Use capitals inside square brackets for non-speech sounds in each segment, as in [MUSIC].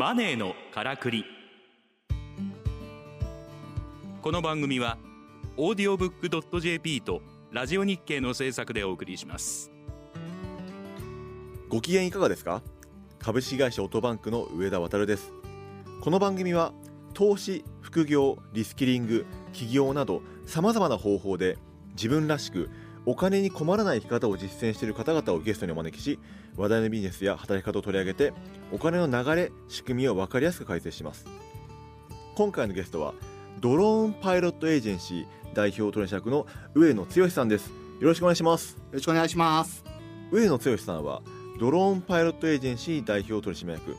マネーのからくり。この番組はオーディオブックドット JP とラジオ日経の制作でお送りします。ご機嫌いかがですか？株式会社オートバンクの上田渉です。この番組は投資副業リスキリング起業などさまざまな方法で自分らしくお金に困らない生き方を実践している方々をゲストにお招きし話題のビジネスや働き方を取り上げてお金の流れ仕組みを分かりやすく解説します。今回のゲストはドローンパイロットエージェンシー代表取締役の上野剛さんです。よろしくお願いします。よろしくお願いします。上野剛さんはドローンパイロットエージェンシー代表取締役。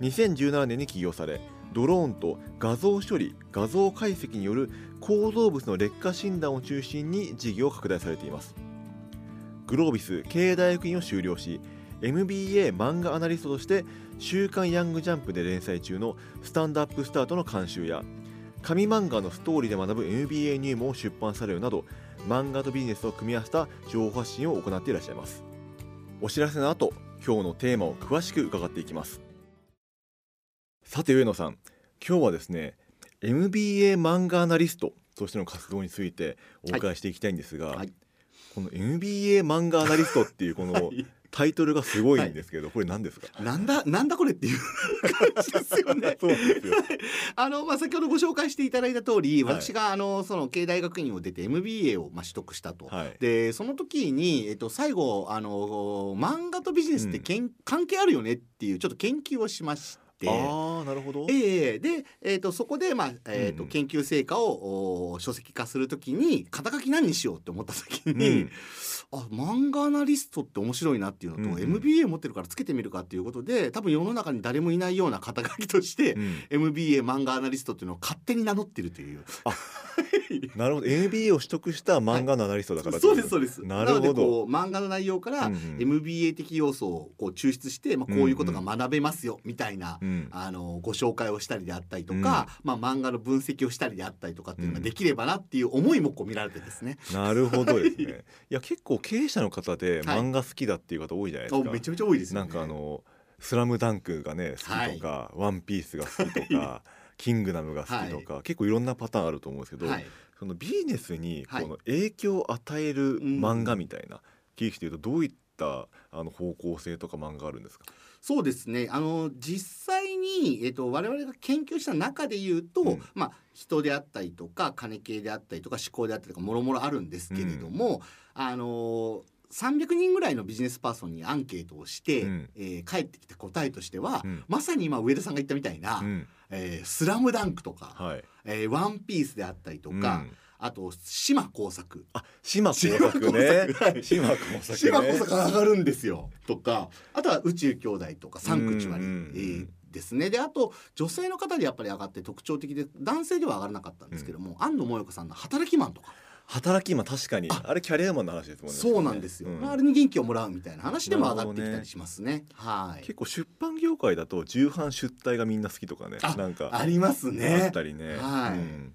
2017年に起業されドローンと画像処理画像解析による構造物の劣化診断を中心に事業を拡大されています。グロービス経営大学院を修了し MBA 漫画アナリストとして「週刊ヤングジャンプ」で連載中の「スタンドアップスタート」の監修や紙漫画のストーリーで学ぶ MBA 入門を出版されるなど漫画とビジネスを組み合わせた情報発信を行っていらっしゃいます。お知らせの後今日のテーマを詳しく伺っていきます。さて上野さん今日はですね MBA 漫画アナリストとしての活動についてお伺いしていきたいんですが、はい。この MBA 漫画アナリストっていうこの [LAUGHS] タイトルがすごいんですけど、これ何ですか？なんだなんだこれっていう感じですよね。[LAUGHS] そうなんですよ。[LAUGHS] あのまあ先ほどご紹介していただいた通り、はい。私があのその経営大学院を出て MBA をまあ取得したと。はい。でその時にえっと最後あの漫画とビジネスってけん、関係あるよねっていうちょっと研究をしまして。ああなるほど、ええで、えー、とそこで、まあえーとうん。研究成果をお書籍化するときに肩書き何にしようって思った時うに、ん。あ漫画アナリストって面白いなっていうのと、うんうん。MBA 持ってるからつけてみるかっていうことで多分世の中に誰もいないような肩書きとして、うん。MBA 漫画アナリストっていうのを勝手に名乗ってるという。[LAUGHS] なるほど。MBA を取得した漫画のアナリストだから、そうですそうです。なるほど。のでこう漫画の内容から MBA 的要素をこう抽出して、まあ、こういうことが学べますよみたいな、うん。あのご紹介をしたりであったりとか、まあ、漫画の分析をしたりであったりとかっていうのができればなっていう思いもこう見られてですね、なるほどですね。[LAUGHS] い。や結構経営者の方ではい。漫画好きだっていう方多いじゃないですか、あめちゃめちゃ多いですよね。なんかあの「スラムダンクがね好きとか「ワンピースが好きとか「キングダムが好きとか、結構いろんなパターンあると思うんですけど、はい。そのビジネスにはい。この影響を与える漫画みたいな切り口でいうとどういったあの方向性とか漫画があるんですか、そうですね。あの実際に、えっと、我々が研究した中で言うと、うん。まあ、人であったりとか金系であったりとか思考であったりとかもろもろあるんですけれども、あの300人ぐらいのビジネスパーソンにアンケートをして、うん。えー返ってきた答えとしては、うん。まさに今上田さんが言ったみたいな「うん。えースラムダンクとかはい「えーワンピースであったりとか、うんあと島工作。あ島工作ね。島工作。ね。島工作上がるんですよとか。あとは宇宙兄弟とかサンクチュアリー、うんうんうん。えーですね。であと女性の方でやっぱり上がって特徴的で男性では上がらなかったんですけども、安野萌子さんの働きマンとか、働き今確かに。ああれキャリアマンの話ですもんねそうなんですよ、うん。まあ、あれに元気をもらうみたいな話でも上がってきたりしますね。はい。結構出版業界だと重版出題がみんな好きとかね。あなんかありますあねったりね、はい。うん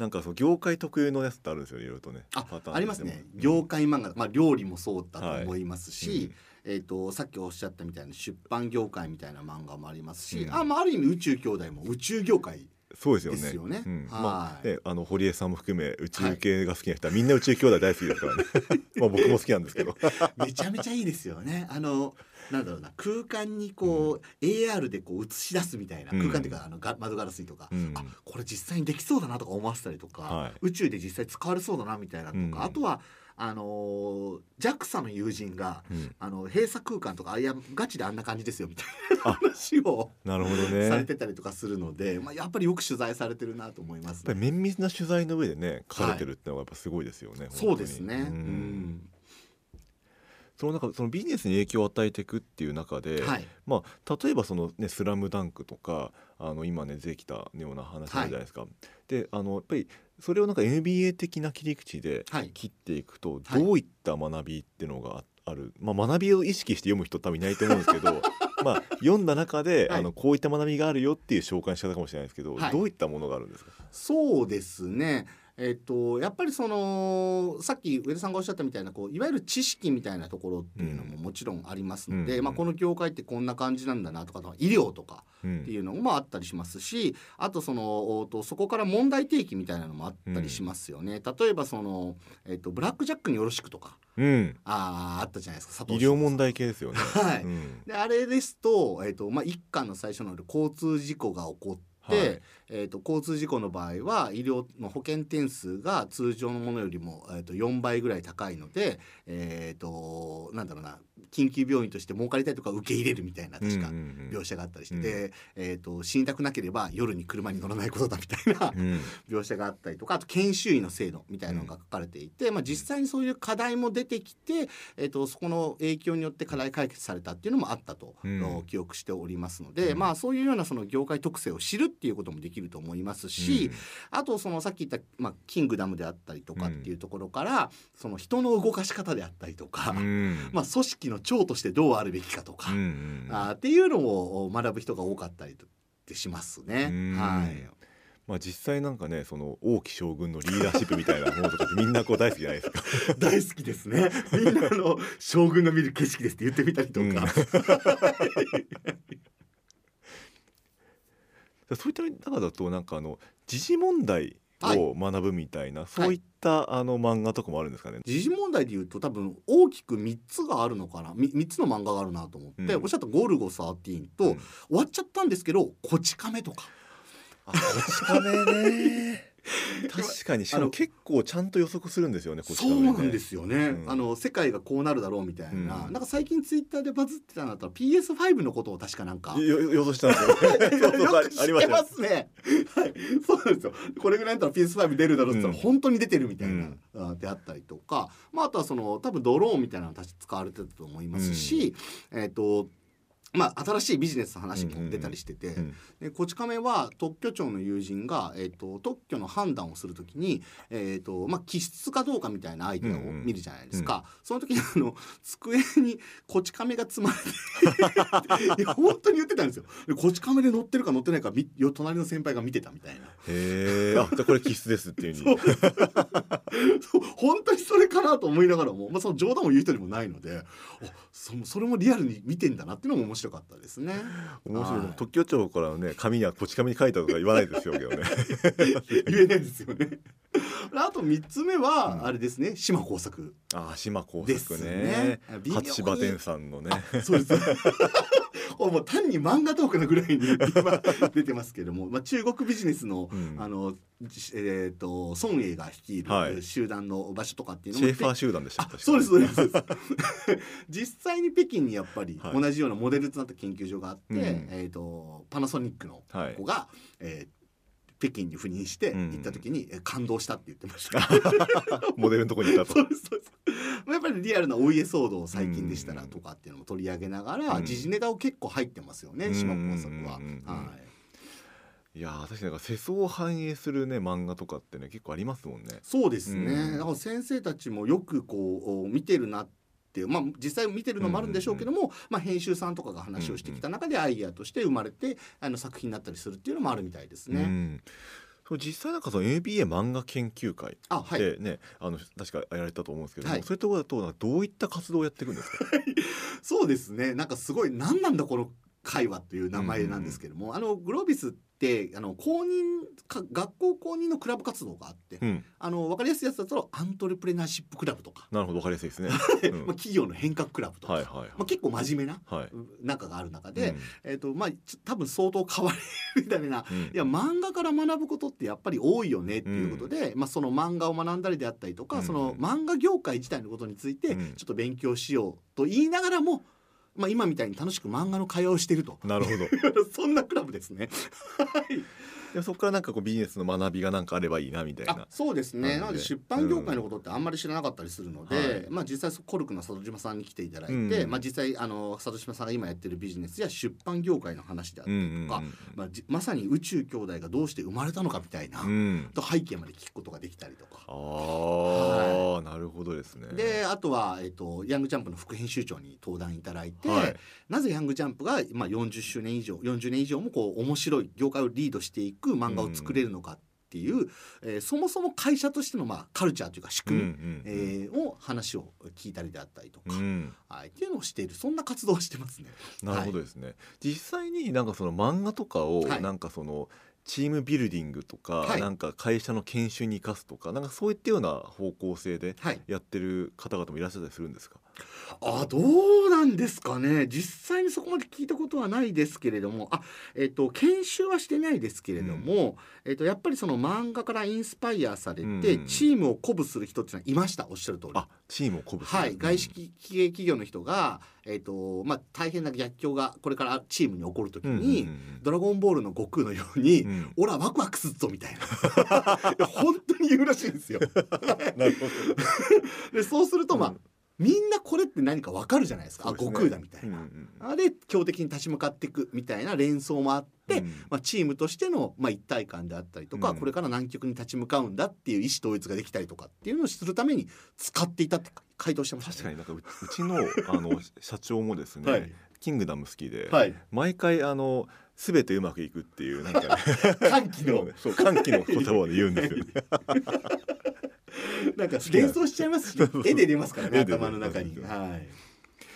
なんかその業界特有のやつってあるんですよいろいろとねあありますね。業界漫画、まあ、料理もそうだと思いますし、うん。えー、とさっきおっしゃったみたいな出版業界みたいな漫画もありますし、うん。あまあ、ある意味宇宙兄弟も宇宙業界そうですよね。よね。うん。はい。まあねあの堀江さんも含め宇宙系が好きな人はみんな宇宙兄弟大好きですからね。[LAUGHS] まあ僕も好きなんですけど。めちゃめちゃいいですよね。あのなんだろうな空間にこう、AR でこう映し出すみたいなうん。空間っていうか、あのが窓ガラスにとか、うん。あこれ実際にできそうだなとか思わせたりとか、はい。宇宙で実際使われそうだなみたいなとか、うん。あとはあのー JAXA の友人がうん。あの閉鎖空間とかあいやガチであんな感じですよみたいな話をなるほどね。されやてたりとかするので、まあ、やっぱりよく取材されてるなと思いますね。っぱり綿密な取材の上でね書かれてるってのがやっぱすごいですよね、そうですね。うん。んその中そのビジネスに影響を与えていくっていう中で、はい。まあ、例えばその、ね「スラムダンクとかあの今ね出てきたような話あるじゃないですか。であのやっぱりそれをなんか NBA 的な切り口ではい。切っていくとはい。どういった学びっていうのがある、まあ、学びを意識して読む人多分いないと思うんですけど [LAUGHS] まあ読んだ中で、はい。あのこういった学びがあるよっていう紹介の仕方かもしれないですけど、はい。どういったものがあるんですか、そうですね。えっとやっぱりそのさっき上田さんがおっしゃったみたいなこういわゆる知識みたいなところっていうのももちろんありますので、うんまあ、この業界ってこんな感じなんだなとか医療とかうんっていうのもあったりしますしあとそのおとそこから問題提起みたいなのもあったりしますよね。例えばその、えっとブラック・ジャックによろしくとかうん。あーあったじゃないですか佐医藤療問題系ですよね。はい。うん。であれですと,、えっとまあ、一家の最初の交通事故が起こって、はい。えー、と交通事故の場合は医療の保険点数が通常のものよりも、えー、と4倍ぐらい高いので、えー、となんだろうな緊急病院として儲かりたいとか受け入れるみたいな確かうんうんうん描写があったりして、うんでえー、と死にたくなければ夜に車に乗らないことだみたいなうん。描写があったりとかあと研修医の制度みたいなのが書かれていて、まあ、実際にそういう課題も出てきて、えー、とそこの影響によって課題解決されたっていうのもあったと、うん。記憶しておりますので、うん。まあ、そういうようなその業界特性を知るっていうこともできると思いますし、あとそのさっき言った、まあ、キングダムであったりとかっていうところから、その人の動かし方であったりとか、うん [LAUGHS] まあ、組織の長としてどうあるべきかとか、うんうんあーっていうのを学ぶ人が多かったりってしますね。うんはいまあ実際なんかねその王毅将軍のリーダーシップみたいなものとかってみんなこう大好きじゃないですか。[LAUGHS] 大好きですね。みんなあの将軍が見る景色ですって言ってみたりとか。うん [LAUGHS] そういった中だとなんかあの時事問題を学ぶみたいな、そういったあの漫画とかもあるんですかね。時事問題で言うと多分大きく3つがあるのかな 3, つの漫画があるなと思って、うんおっしゃった「ゴルゴ13」と、うん終わっちゃったんですけど「こち亀」とか。あこち亀ね。確かに。しかあのも結構ちゃんと予測するんですよね。こち亀ね。そうなんですよね、うん。あの世界がこうなるだろうみたいな、うん。なんか最近ツイッターでバズってたのだったら PS5 のことを確かなんか。予想したんですよ。[LAUGHS] [LAUGHS] よく知ってますね。はい、そうなんですよ。これぐらいだったら PS5 出るだろうって言ったらうん。本当に出てるみたいな、うん。あであったりとか、まああとはその多分ドローンみたいなのたち使われてたと思いますし、えっ、と。まあ、新しいビジネスの話も出たりしてて、うん。でこち亀は特許庁の友人が、えー、と特許の判断をするときに、えーとまあ、気質かどうかみたいなアイデアを見るじゃないですか、その時にあの机にこち亀が積まれていや [LAUGHS] 本当に言ってたんですよ。でこち亀で乗ってるか乗ってないかみよ隣の先輩が見てたみたいな。へえ。あじゃあこれ気質ですっていうふうに。そう。本当にそれかなと思いながらも、まあ、その冗談を言う人でもないのであそそれもリアルに見てんだなっていうのも面白かったですね。面白い、はい特許庁からのね紙にはこち亀に書いたとか言わないですよけどね。[LAUGHS] 言えないですよね。あと三つ目はあれですね、島耕作ああ島耕です作ねね。。微妙に八芝天さんのね。そうです。もう単に漫画トークのぐらいに今出てますけども、まあ中国ビジネスの、うん。あのじえっ、と孫英が率いはい。る集団の場所とかっていうのも、シェーファー集団でした。そうですそうです。実際に北京にやっぱりはい。同じようなモデルとなった研究所があって、うん。えっ、とパナソニックのはい。子が、えー北京に赴任してうん行った時に、えー感動したって言ってました。[LAUGHS] モデルのとこにいたと [LAUGHS] そう。ですそうですやっぱりリアルなお家騒動を最近でしたらとかっていうのも取り上げながら、うん時事ネタを結構入ってますよね、うん島耕作は。はいいやー確かになんか世相を反映するね漫画とかってね結構ありますもんね。そうですね、うんだから先生たちもよくこう見てるなってまあ実際見てるのもあるんでしょうけども、まあ、編集さんとかが話をしてきた中でアイデアとして生まれてあの作品になったりするっていうのもあるみたいですね。うん。そう実際なんかその ABA 漫画研究会あはい。でね、あの確かやられたと思うんですけども、はい。そういうところだとどういった活動をやっていくんですか？[LAUGHS] そうですね。なんかすごい何なんだこの会話という名前なんですけども、あのグロービスってあの公認か学校公認のクラブ活動があって、うん、あの分かりやすいやつだとアントレプレナーシップクラブとか、なるほどわかりやすいですね。[LAUGHS] うん。まあ、企業の変革クラブとか、はいはいまあ、結構真面目なはい。仲がある中で、うん。えーとまあ、ち多分相当変わるみたいな。うん。いや漫画から学ぶことってやっぱり多いよねっていうことで、まあ、その漫画を学んだりであったりとか、うん。その漫画業界自体のことについてうん。ちょっと勉強しようと言いながらも、まあ、今みたいに楽しく漫画の会話をしてるとなるほど。[LAUGHS] そんなクラブですね。はいでそこからなんかこうビジネスの学びがなんかあればいいなみたいあな。そうですねなので出版業界のことってあんまり知らなかったりするので、はいまあ、実際コルクの里島さんに来ていただいて、うんまあ、実際あの里島さんが今やってるビジネスや出版業界の話であったうんうんりとか、まあ、じまさに宇宙兄弟がどうして生まれたのかみたいな、うん。うん。と背景まで聞くことができたりとか。ああ、なるほどですね。であとは、えっとヤングジャンプの副編集長に登壇いただいて、はい。なぜヤングジャンプが、まあ、40周年以上40年以上もこう面白い業界をリードしていく漫画を作れるのかっっていう、えーそもそも会社としてのまあカルチャーというか仕組み、うんうんえーを話を聞いたりであったりとか、うん。はい、っていうのをしている。そんな活動をしてますね。なるほどですね、実際になんかその漫画とかをはい。なんかそのチームビルディングとか、はい。なんか会社の研修に生かすとかなんかそういったような方向性ではい、やってる方々もいらっしゃったりするんですか？あどうなんですかね。実際にそこまで聞いたことはないですけれども。あ、えっと研修はしてないですけれども、えっとやっぱりその漫画からインスパイアされて、うん。チームを鼓舞する人っていうのはいました。おっしゃる通り。あチームを鼓舞する。はい、外資企業企業の人が、えっとまあ、大変な逆境がこれからチームに起こるときうんうんに、ドラゴンボールの悟空のように、うん。うんオラワクワクすっぞみたいな。[LAUGHS] いや本当に言うらしいんですよ。[LAUGHS] なるほ [LAUGHS] でそうするとまあ、うんみんなこれって何かわかるじゃないですか、どあ悟空だみたいな。うんうんあれ強敵に立ち向かっていくみたいな連想もあって、うん。まあ、チームとしての、まあ、一体感であったりとか、うん。これから南極に立ち向かうんだっていう意思統一ができたりとかっていうのをするために使っていたって回答してました、確かになんかううちの [LAUGHS] あの社長もですね、はい。キングダム好きで、はい、毎回あの全てうまくいくっていうなんか、ね、[LAUGHS] 歓喜の。[LAUGHS] そう歓喜の言葉を言うんですよね。[LAUGHS] なんか連想しちゃいますし絵で出ますからね頭の中に。はい。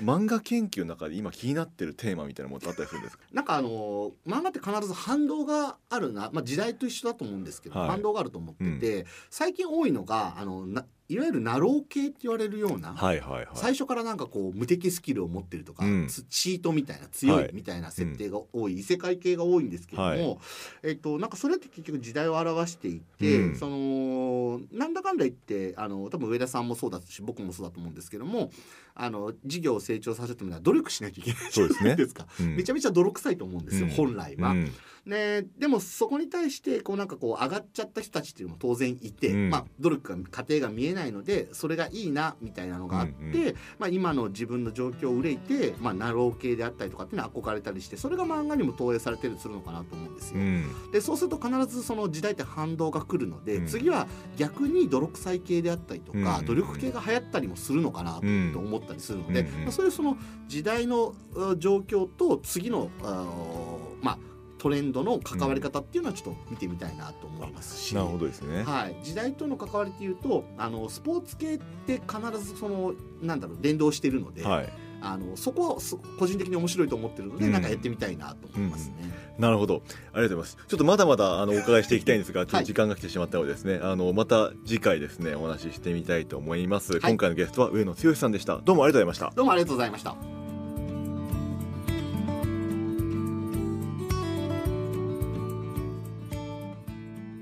漫画研究の中で今気になってるテーマみたいなものあったりするんですか？[LAUGHS] なんかあの漫画って必ず反動があるな、まあ、時代と一緒だと思うんですけど、はい。反動があると思ってて、最近多いのがあのないわゆるナロー系って言われるような、はいはいはい。最初からなんかこう無敵スキルを持ってるとか、うん。つチートみたいな強はい。いみたいな設定が多い、異世界系が多いんですけども、はい。えっとなんかそれって結局時代を表していて、うん。そのなんだかんだ言ってあの多分上田さんもそうだし僕もそうだと思うんですけどもあの事業を成長させるためには努力しなきゃいけないじゃそうですねないですか。[LAUGHS] うん。めちゃめちゃ泥臭いと思うんですよ、うん。本来は。うん。ね、でもそこに対してこうなんかこう上がっちゃった人たちっていうのも当然いて、うん。まあ、努力が過程が見えないのでそれがいいなみたいなのがあって、うんうまあ、今の自分の状況を憂いて、まあ、ナロー系であったりとかっていうのは憧れたりしてそれが漫画にも投影されてるするのかなと思うんですよ。うん。でそうすると必ずその時代って反動が来るので、うん。次は逆に泥臭い系であったりとか、うん努力系が流行ったりもするのかなとうん思ったりするので、うんまあ、そういうその時代のう状況と次のあーまあトレンドの関わり方っていうのはちょっと見てみたいなと思いますし。なるほどですね。はい、時代との関わりっていうとあのスポーツ系って必ずそのなんだろう連動しているので、はい。あのそこはす個人的に面白いと思ってるので、うんなんかやってみたいなと思いますね。なるほど。ありがとうございます。ちょっとまだまだあの [LAUGHS] お伺いしていきたいんですが、ちょっとはい時間が来てしまったのでですね、あのまた次回ですねお話ししてみたいと思います。い今回のゲストは上野剛さんでした。どうもありがとうございました。どうもありがとうございました。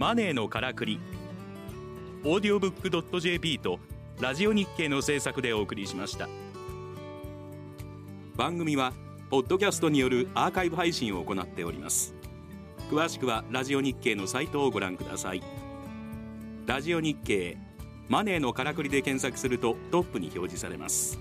マネーのからくり。オーディオブックドット .jp とラジオ日経の制作でお送りしました。番組はポッドキャストによるアーカイブ配信を行っております。詳しくはラジオ日経のサイトをご覧ください。ラジオ日経マネーのからくりで検索するとトップに表示されます。